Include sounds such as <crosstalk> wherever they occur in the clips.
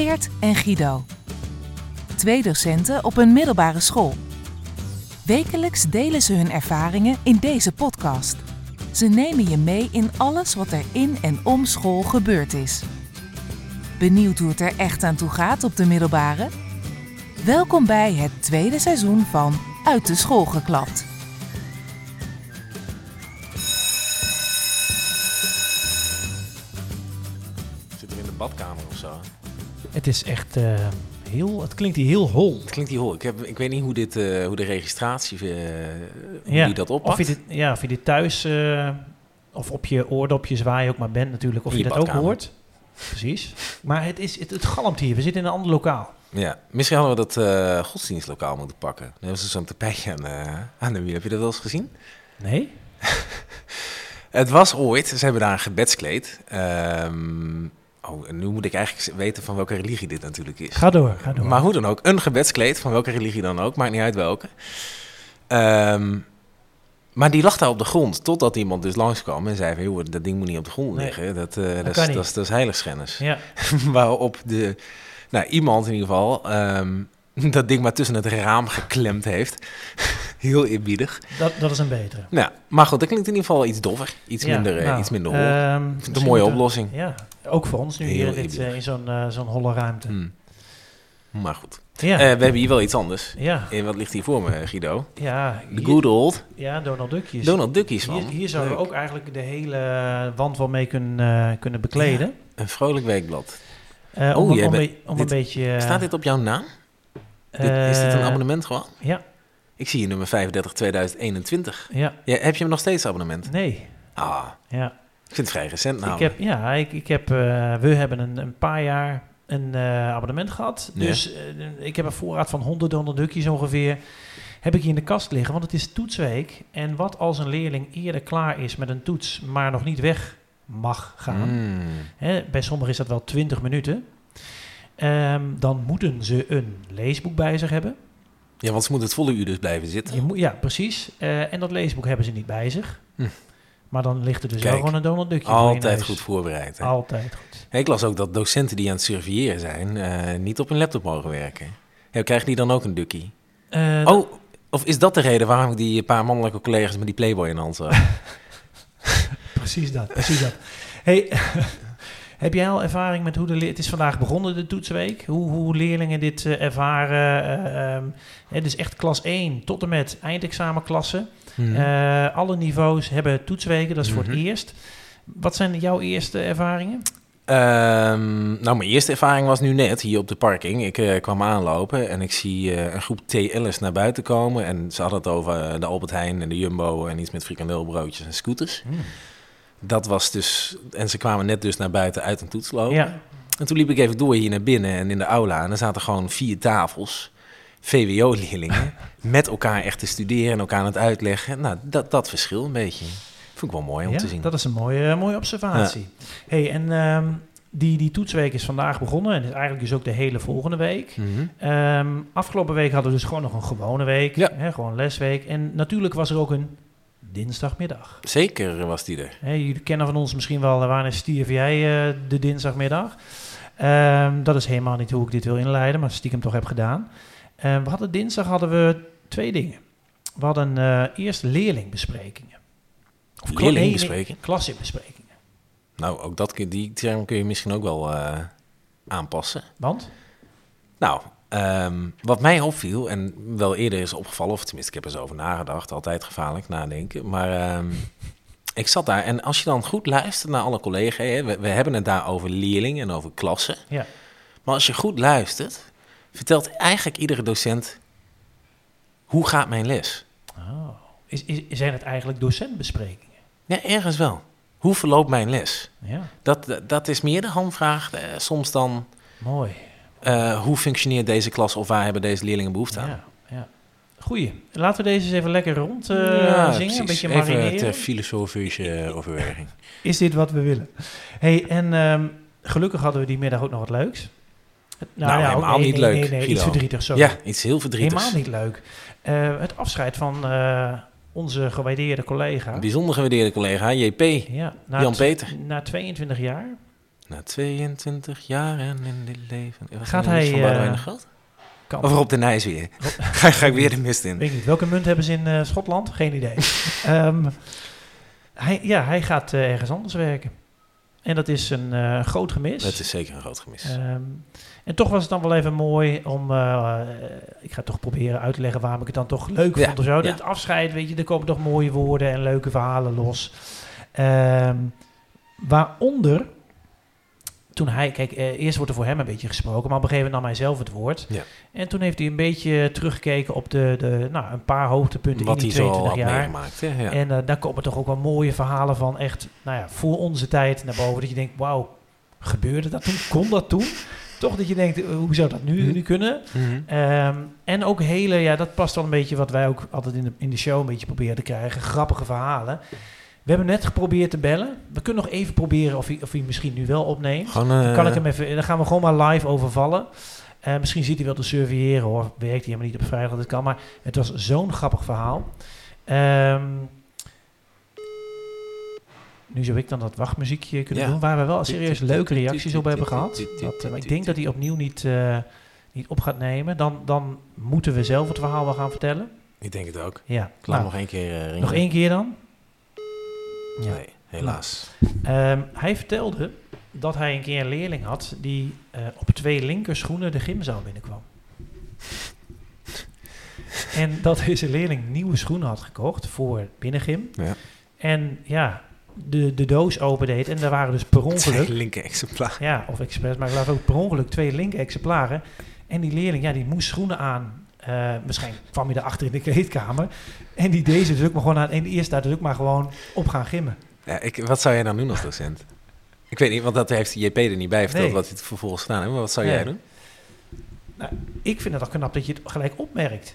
Geert en Guido. Twee docenten op een middelbare school. Wekelijks delen ze hun ervaringen in deze podcast. Ze nemen je mee in alles wat er in en om school gebeurd is. Benieuwd hoe het er echt aan toe gaat op de middelbare? Welkom bij het tweede seizoen van Uit de School geklapt. Zitten we in de badkamer of zo? Het is echt eh, heel, het klinkt hier heel hol. Het klinkt hier hol. Ik, heb, ik weet niet hoe, dit, eh, hoe de registratie, eh, hoe Ja, die dat Of oppakt. je dit, ja, of je dit thuis of op je oordopjes waar je ook maar bent natuurlijk, of je, je dat ook hoort. Precies. Maar het, is, het, het galmt hier. We zitten in een ander lokaal. Ja, misschien hadden we dat godsdienstlokaal moeten pakken. Dan hebben ze zo'n tapijtje aan, aan de muur. Heb je dat wel eens gezien? Nee? <laughs> Het was ooit, ze hebben daar een gebedskleed. Ehm, oh, en nu moet ik eigenlijk weten van welke religie dit natuurlijk is. Ga door, ga door. Maar hoe dan ook, een gebedskleed, van welke religie dan ook, maakt niet uit welke. Ehm, maar die lag daar op de grond, totdat iemand dus langskwam en zei van... joh, dat ding moet niet op de grond Nee, liggen, dat, eh, is, dat, is, dat is heiligschennis. Ja, <laughs> Waarop de, nou, iemand in ieder geval ehm, <laughs> dat ding maar tussen het raam geklemd heeft. Heel eerbiedig. dat, dat is een betere. Nou, maar goed, dat klinkt in ieder geval iets doffer, iets Ja, minder, eh, nou, iets minder hol. ehm, het een mooie oplossing. Ja, ook voor ons nu Heel hier in, dit, eh, in zo'n eh, zo'n holle ruimte. Hmm. Maar goed. Ja, we hebben hier wel iets anders. ja, En wat ligt hier voor me, Guido? ja, De good old ja, Donald Duckjes. Donald Duckies Hier, van. hier zouden we ook eigenlijk de hele wand wel mee kunnen, kunnen bekleden. Een vrolijk weekblad. Oh, om om, om dit- een beetje... Staat dit op jouw naam? Dit- is dit een abonnement gewoon? Ja, Ik zie hier nummer 35 2021. ja. Ja, heb je hem nog steeds abonnement? Nee, Ah, ja. ik vind het vrij recent nou. Ik heb, ja, ik, ik heb, eh, we hebben een, een paar jaar een eh, abonnement gehad. Dus eh, ik heb een voorraad van 100, 100 dukjes ongeveer. Heb ik hier in de kast liggen, want het is toetsweek. En wat als een leerling eerder klaar is met een toets, maar nog niet weg mag gaan. Mm. Hè, bij sommigen is dat wel 20 minuten. Ehm, dan moeten ze een leesboek bij zich hebben. Ja, want ze moeten het volle uur dus blijven zitten. Je moet, ja, precies. Eh, en dat leesboek hebben ze niet bij zich. Hm. Maar dan ligt er dus Kijk, wel gewoon een Donald Duckje Altijd goed voorbereid. Hè? Altijd goed. Ik las ook dat docenten die aan het surveilleren zijn, eh, niet op hun laptop mogen werken. Krijgen die dan ook een dukkie? Eh, Oh, of is dat de reden waarom ik die paar mannelijke collega's met die Playboy in de hand zag? <laughs> Precies dat, precies dat. Hey, <laughs> heb jij al ervaring met hoe de. Het is vandaag begonnen, de toetsweek. Hoe, hoe leerlingen dit eh, ervaren. eh, ehm, het is echt klas 1 tot en met eindexamenklassen. Mhm. Eh, alle niveaus hebben toetsweken, dat is voor Mhm. het eerst. Wat zijn jouw eerste ervaringen? Ehm, nou, mijn eerste ervaring was nu net hier op de parking. Ik kwam aanlopen en ik zie een groep TL'ers naar buiten komen. En ze hadden het over de Albert Heijn en de Jumbo en iets met frikandelbroodjes en scooters. Dat was dus... En ze kwamen net dus naar buiten uit een toetsloop. Ja, En toen liep ik even door hier naar binnen en in de aula. En er zaten gewoon vier tafels, VWO-leerlingen, <laughs> met elkaar echt te studeren en elkaar aan het uitleggen. Nou, dat, dat verschil een beetje. Vond ik wel mooi om ja te zien. dat is een mooie, mooie observatie. Hey, en ehm, die, die toetsweek is vandaag begonnen en is eigenlijk dus ook de hele volgende week. Ehm, afgelopen week hadden we dus gewoon nog een gewone week, Ja. hè, gewoon lesweek. En natuurlijk was er ook een dinsdagmiddag. Zeker was die er. Hè, jullie kennen van ons misschien wel, eh, wanneer stierf jij eh, de dinsdagmiddag? Ehm, dat is helemaal niet hoe ik dit wil inleiden, maar stiekem toch heb gedaan. Ehm, we hadden dinsdag hadden we twee dingen. We hadden eh, eerst leerlingbesprekingen. Of Leerlingbesprekingen? Klassebesprekingen. Nou, ook dat, die term kun je misschien ook wel aanpassen. Want? Nou, ehm, wat mij opviel en wel eerder is opgevallen, of tenminste ik heb er zo over nagedacht, altijd gevaarlijk nadenken, maar ehm, <laughs> ik zat daar en als je dan goed luistert naar alle collega's, hè, we, we hebben het daar over leerlingen en over klassen, Ja. maar als je goed luistert, vertelt eigenlijk iedere docent, hoe gaat mijn les? Oh. Is, is, zijn het eigenlijk docentbesprekingen? Ja, ergens wel. Hoe verloopt mijn les? Ja, Dat, dat, dat is meer de handvraag eh, soms dan mooi. Eh, hoe functioneert deze klas of waar hebben deze leerlingen behoefte aan? Ja, ja. Goeie. Laten we deze eens even lekker rond eh, Ja, zingen, een beetje Even marineren. filosofische eh, overweging. <laughs> Is dit wat we willen? hey, en ehm, gelukkig hadden we die middag ook nog wat leuks. Nou, ja, helemaal nee, niet nee, leuk, Nee, nee, iets Guido. verdrietig, sorry. Ja, iets heel verdrietigs. Helemaal niet leuk. Het afscheid van onze gewaardeerde collega. Een bijzonder gewaardeerde collega, JP. Ja, na Jan t- Peter. Na 22 jaar. Na 22 jaar en in dit leven. Was Gaat hij, Van Boudewijn eh, de Groot? Of Rob de Nijs weer? <laughs> ga, ga ik weer de mist in? Weet niet. Welke munt hebben ze in eh, Schotland? Geen idee. <laughs> Ehm, hij, ja, hij gaat eh, ergens anders werken. En dat is een groot gemis. Dat is zeker een groot gemis. Ehm, en toch was het dan wel even mooi om... ik ga toch proberen uit te leggen waarom ik het dan toch leuk Ja, vond of zo. ja. Het afscheid, weet je, er komen toch mooie woorden en leuke verhalen los. Ehm, waaronder... Toen hij, kijk, eh, eerst wordt er voor hem een beetje gesproken, maar op een gegeven moment nam hij zelf het woord. Ja. En toen heeft hij een beetje teruggekeken op de, de, nou, een paar hoogtepunten Wat in die zo al 22 had jaar. meegemaakt. Hè? Ja. En eh, daar komen toch ook wel mooie verhalen van echt, nou ja, voor onze tijd naar boven. Dat je denkt, wauw, gebeurde dat toen? Kon dat toen? Toch dat je denkt, eh, hoe zou dat nu, Hm. nu kunnen? Mhm. Ehm, en ook hele, ja, dat past wel een beetje wat wij ook altijd in de, in de show een beetje proberen te krijgen. Grappige verhalen. We hebben net geprobeerd te bellen. We kunnen nog even proberen of hij, of hij misschien nu wel opneemt. Gewoon, Dan, kan eh, ik hem even, dan gaan we gewoon maar live overvallen. Eh, misschien zit hij wel te surveilleren hoor. Werkt hij helemaal niet op vrijdag dat het kan. Maar het was zo'n grappig verhaal. Ehm, nu zou ik dan dat wachtmuziekje kunnen Ja. doen. Waar we wel serieus leuke reacties op hebben gehad. Dat, eh, maar ik denk dat hij opnieuw niet, eh, niet op gaat nemen. Dan, dan moeten we zelf het verhaal wel gaan vertellen. Ik denk het ook. Ja, Ik laat nou, nog één keer eh, ringen. nog één keer dan. Ja. Nee, helaas. Ehm, hij vertelde dat hij een keer een leerling had die eh, op twee linkerschoenen de gymzaal binnenkwam. en dat deze leerling nieuwe schoenen had gekocht voor binnengym. Ja. En ja, de, de doos opendeed en daar waren dus per ongeluk, Twee linker exemplaar. ja, of expres, maar ik geloof ook per ongeluk twee linker exemplaren. En die leerling, ja, die moest schoenen aan. Eh waarschijnlijk kwam hij daarachter in de kleedkamer. En die deze dus ook maar gewoon aan. En die eerste daar dus ook maar gewoon op gaan gimmen. Ja, ik, wat zou jij dan doen als docent? Ik weet niet, want dat heeft JP er niet bij verteld Nee. wat hij het vervolgens gedaan heeft. Maar wat zou Nee. jij doen? ik vind het al knap dat je het gelijk opmerkt.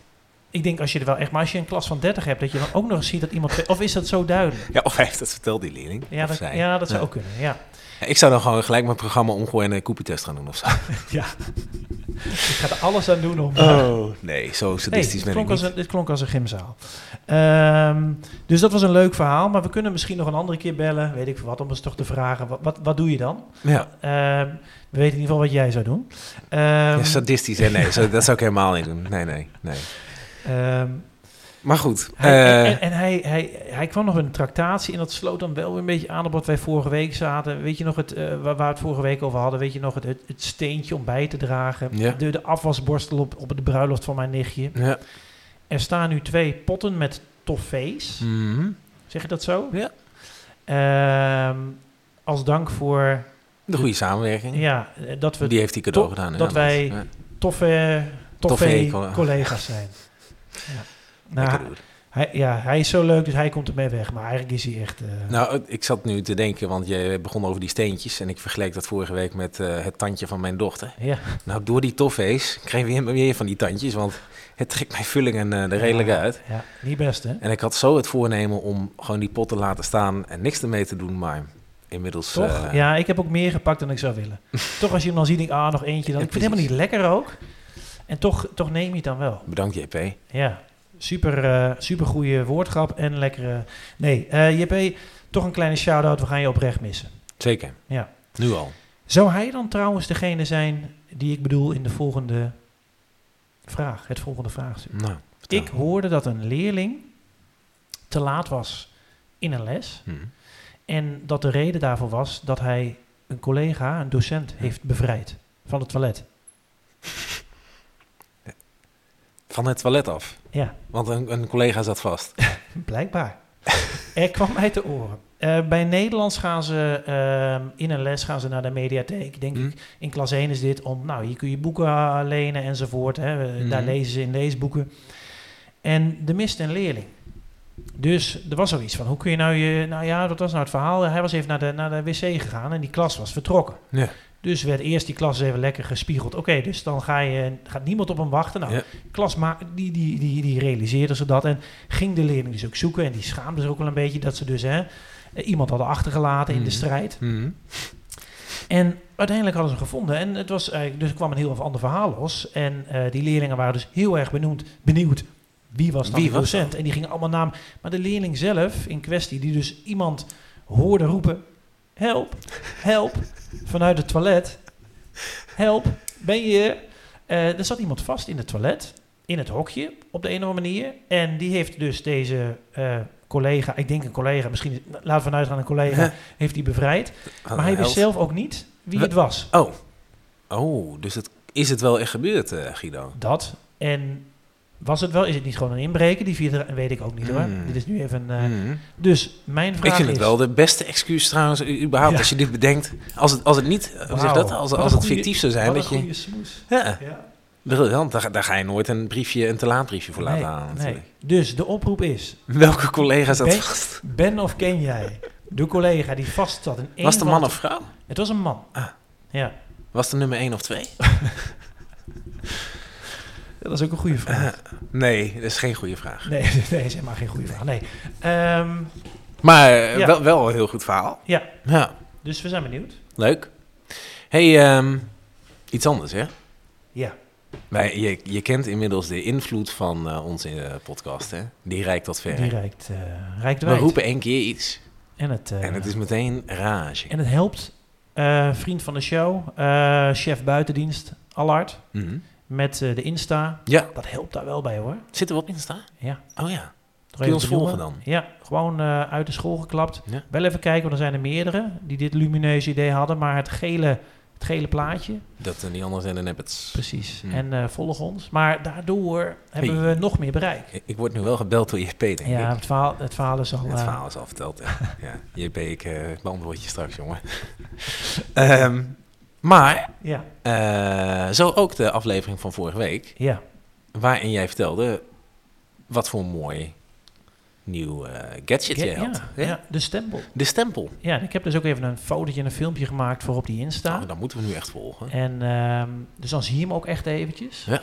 Ik denk als je er wel echt, maar als je een klas van 30 hebt, dat je dan ook nog eens ziet dat iemand. Of is dat zo duidelijk? Ja, of hij heeft dat verteld, die leerling. Ja, dat, zij. ja, dat zou Ja. ook kunnen. Ja. Ja, Ik zou dan gewoon gelijk mijn programma omgooien en een koepeltest gaan doen of zo. <laughs> ja. Ik ga er alles aan doen om. Oh, nee, zo sadistisch dit, ben ik klonk als niet. een, dit klonk als een gymzaal. Ehm, dus dat was een leuk verhaal. Maar we kunnen misschien nog een andere keer bellen. Weet ik wat, om eens toch te vragen. Wat, wat, wat doe je dan? Ja, Ehm, we weten in ieder geval wat jij zou doen. Ehm, ja, sadistisch, hè? Nee, zo, dat zou ik helemaal niet doen. Nee, nee, nee. Maar goed. Hij, eh, en en hij, hij, hij kwam nog een tractatie en dat sloot dan wel weer een beetje aan op wat wij vorige week zaten. Weet je nog het, eh, waar, we het vorige week over hadden? Weet je nog het, het, het steentje om bij te dragen? Ja. De, de afwasborstel op, op de bruiloft van mijn nichtje. ja. Er staan nu twee potten met toffees. Mhm. Zeg je dat zo? Ja. Ehm, als dank voor De goede samenwerking. ja, eh, dat we Die heeft hij cadeau gedaan. dat wij- toffe, toffe colla- collega's zijn. <laughs> Ja. Nou, hij, ja, hij is zo leuk, dus hij komt ermee weg. Maar eigenlijk is hij echt... eh, Nou, ik zat nu te denken, want je begon over die steentjes. En ik vergeleek dat vorige week met eh, het tandje van mijn dochter. ja. Nou, door die toffees kreeg ik weer, weer van die tandjes. Want het trekt mijn vulling en, eh, er redelijk Ja, uit. Ja, niet best, hè? En ik had zo het voornemen om gewoon die pot te laten staan en niks ermee te doen. Maar inmiddels... Toch? ja, ik heb ook meer gepakt dan ik zou willen. <laughs> toch als je hem dan ziet, denk ik, ah, nog eentje. Dan. Ja, ik vind het helemaal niet lekker ook. En toch, toch neem je het dan wel. Bedankt, JP. Ja, super, eh super goede woordgrap en lekkere... Nee, eh JP, toch een kleine shout-out. We gaan je oprecht missen. Zeker. Ja. Nu al. Zou hij dan trouwens degene zijn die ik bedoel in de volgende vraag? Het volgende vraagstuk. Nou, vertel. Ik hoorde dat een leerling te laat was in een les. Hm. En dat de reden daarvoor was dat hij een collega, een docent, heeft bevrijd van het toilet. Van het toilet af. Ja, Want een, een collega zat vast. <laughs> blijkbaar. er kwam mij te oren. Eh, bij Nederlands gaan ze ehm, in een les gaan ze naar de mediatheek. Denk Hm. ik, in klas 1 is dit om, nou, hier kun je boeken lenen enzovoort. Hè. Daar Mhm. lezen ze in leesboeken. En er miste een leerling. Dus er was zoiets van, hoe kun je nou je... Nou ja, dat was nou het verhaal. Hij was even naar de, naar de wc gegaan en die klas was vertrokken. Ja. Dus werd eerst die klas even lekker gespiegeld. Oké, dus dan ga je, gaat niemand op hem wachten. Nou, Ja. klas ma- die, die, die, die realiseerde ze dat en ging de leerling dus ook zoeken. En die schaamde zich ook wel een beetje dat ze dus hè, eh, iemand hadden achtergelaten in de Mhm. strijd. Hm. En uiteindelijk hadden ze hem gevonden. En het was eigenlijk, dus er kwam een heel ander verhaal los. En eh, die leerlingen waren dus heel erg benieuwd, benieuwd wie was dan Wie de was docent. En die gingen allemaal naam. Maar de leerling zelf in kwestie, die dus iemand hoorde roepen: help, help, vanuit het toilet. Help, ben je... Eh, er zat iemand vast in het toilet, in het hokje, op de een of andere manier. En die heeft dus deze eh, collega, ik denk een collega, misschien, laten we vanuit gaan een collega, heeft die bevrijd. Maar hij wist zelf ook niet wie het was. Oh, oh dus het, is het wel echt gebeurd, eh, Guido? Dat. En was het wel? Is het niet gewoon een inbreken? Die vierde weet ik ook niet hoor. Hmm. Dit is nu even. Mhm. Dus mijn vraag Ik vind is. het wel de beste excuus trouwens, überhaupt, Ja. als je dit bedenkt. Als het, als het niet, hoe zeg je dat, als, als het goeie- fictief zou zijn, wat dat je... Ja, Ja. briljant. Daar, daar ga je nooit een briefje, een te laat briefje voor laten halen nee. Dus de oproep is: Welke collega zat Ben- vast? ben of ken jij de collega die vast zat in één Was het een man de- of vrouw? Het was een man. Ah. Ja, Was het nummer 1 of 2? <laughs> dat is ook een goede vraag. <laughs> nee, dat is geen goede vraag. Nee, <laughs> nee, zeg maar geen goede vraag. Nee. Ehm, Maar Ja. wel, wel een heel goed verhaal. ja, Ja, dus we zijn benieuwd. leuk. hey, ehm, iets anders hè? Ja, Wij, je, je kent inmiddels de invloed van eh, onze eh, podcast hè? Die reikt tot ver. die rijkt, eh We wijd. roepen één keer iets En het, en het is meteen rage. en het helpt. Vriend van de show, chef buitendienst, Allard, Mhm. Met eh, de Insta. Ja, Dat helpt daar wel bij hoor. zitten we op Insta? Ja. Oh ja. Kun je even ons volgen dan? Ja, gewoon eh, uit de school geklapt. Ja. Wel even kijken, want er zijn er meerdere die dit lumineuze idee hadden. Maar het gele, het gele plaatje, Dat en die anderen zijn de neppets. precies. Hmm. En eh volg ons. Maar daardoor hebben Hey. we nog meer bereik. Ik, word nu wel gebeld door JP, denk Ja, ik. het verhaal, het verhaal is al... Het eh, verhaal is al verteld, ja. <laughs> JP, ik eh, beantwoord je straks, jongen. <laughs> Ehm, maar, Ja, eh, zo ook de aflevering van vorige week, ja, waarin jij vertelde wat voor een mooi nieuw eh, gadget je had. ja, de stempel. De stempel. Ja, ik heb dus ook even een fotootje en een filmpje gemaakt voor op die Insta. Nou, dat moeten we nu echt volgen. En ehm, dus dan zie je hem ook echt eventjes. Ja.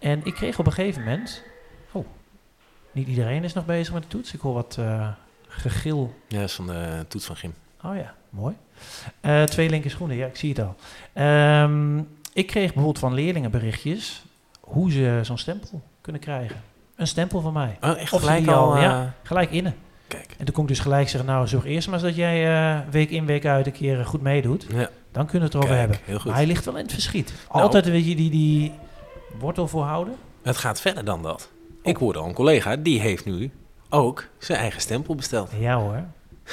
En ik kreeg op een gegeven moment... Oh, niet iedereen is nog bezig met de toets. Ik hoor wat eh, gegil. Ja, dat is van de toets van Gym. Oh ja, mooi. Eh, twee linker schoenen, ja, ik zie het al. Ehm, ik kreeg bijvoorbeeld van leerlingen berichtjes... hoe ze zo'n stempel kunnen krijgen. Een stempel van mij. Oh, echt Of gelijk al? al, eh, ja. Gelijk innen. Kijk. En toen kon ik dus gelijk zeggen... nou, zorg eerst maar eens dat jij eh, week in, week uit... een keer goed meedoet. Ja, Dan kunnen we het erover kijk, hebben. heel goed. Maar hij ligt wel in het verschiet. Nou. Altijd weet je die, die wortel voorhouden. Het gaat verder dan dat. Ik hoorde al een collega, die heeft nu ook zijn eigen stempel besteld. Ja hoor.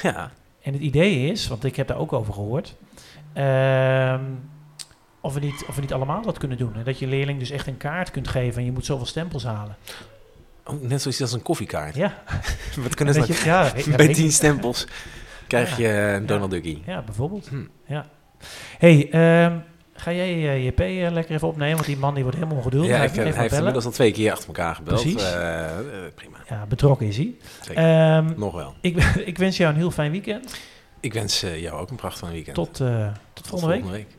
Ja, En het idee is, want ik heb daar ook over gehoord, ehm, of, we niet, of we niet allemaal dat kunnen doen. En dat je leerling dus echt een kaart kunt geven en je moet zoveel stempels halen. Oh, net zoals als een koffiekaart. Ja, <laughs> Wat kunnen En ze dat dan? <laughs> je, ja, Bij 10 stempels krijg Ja. je Donald Duckie. ja, bijvoorbeeld. Hm. Ja. hey, ehm, ga jij eh, je P eh, lekker even opnemen? Want die man die wordt helemaal ongeduldig. Ja, Hij ik, heeft hij even heeft bellen. inmiddels al twee keer achter elkaar gebeld. Precies. Eh, eh, prima, Ja, betrokken is hij. zeker. Ehm, Nog wel. ik, <laughs> ik wens jou een heel fijn weekend. Ik wens eh, jou ook een prachtig weekend. Tot, eh, tot Tot volgende week. volgende week.